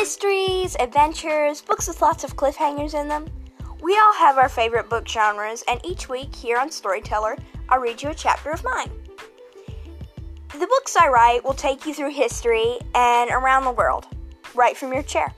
mysteries, adventures, books with lots of cliffhangers in them. We all have our favorite book genres, and each week here on Storyteller, I'll read you a chapter of mine. The books I write will take you through history and around the world, right from your chair.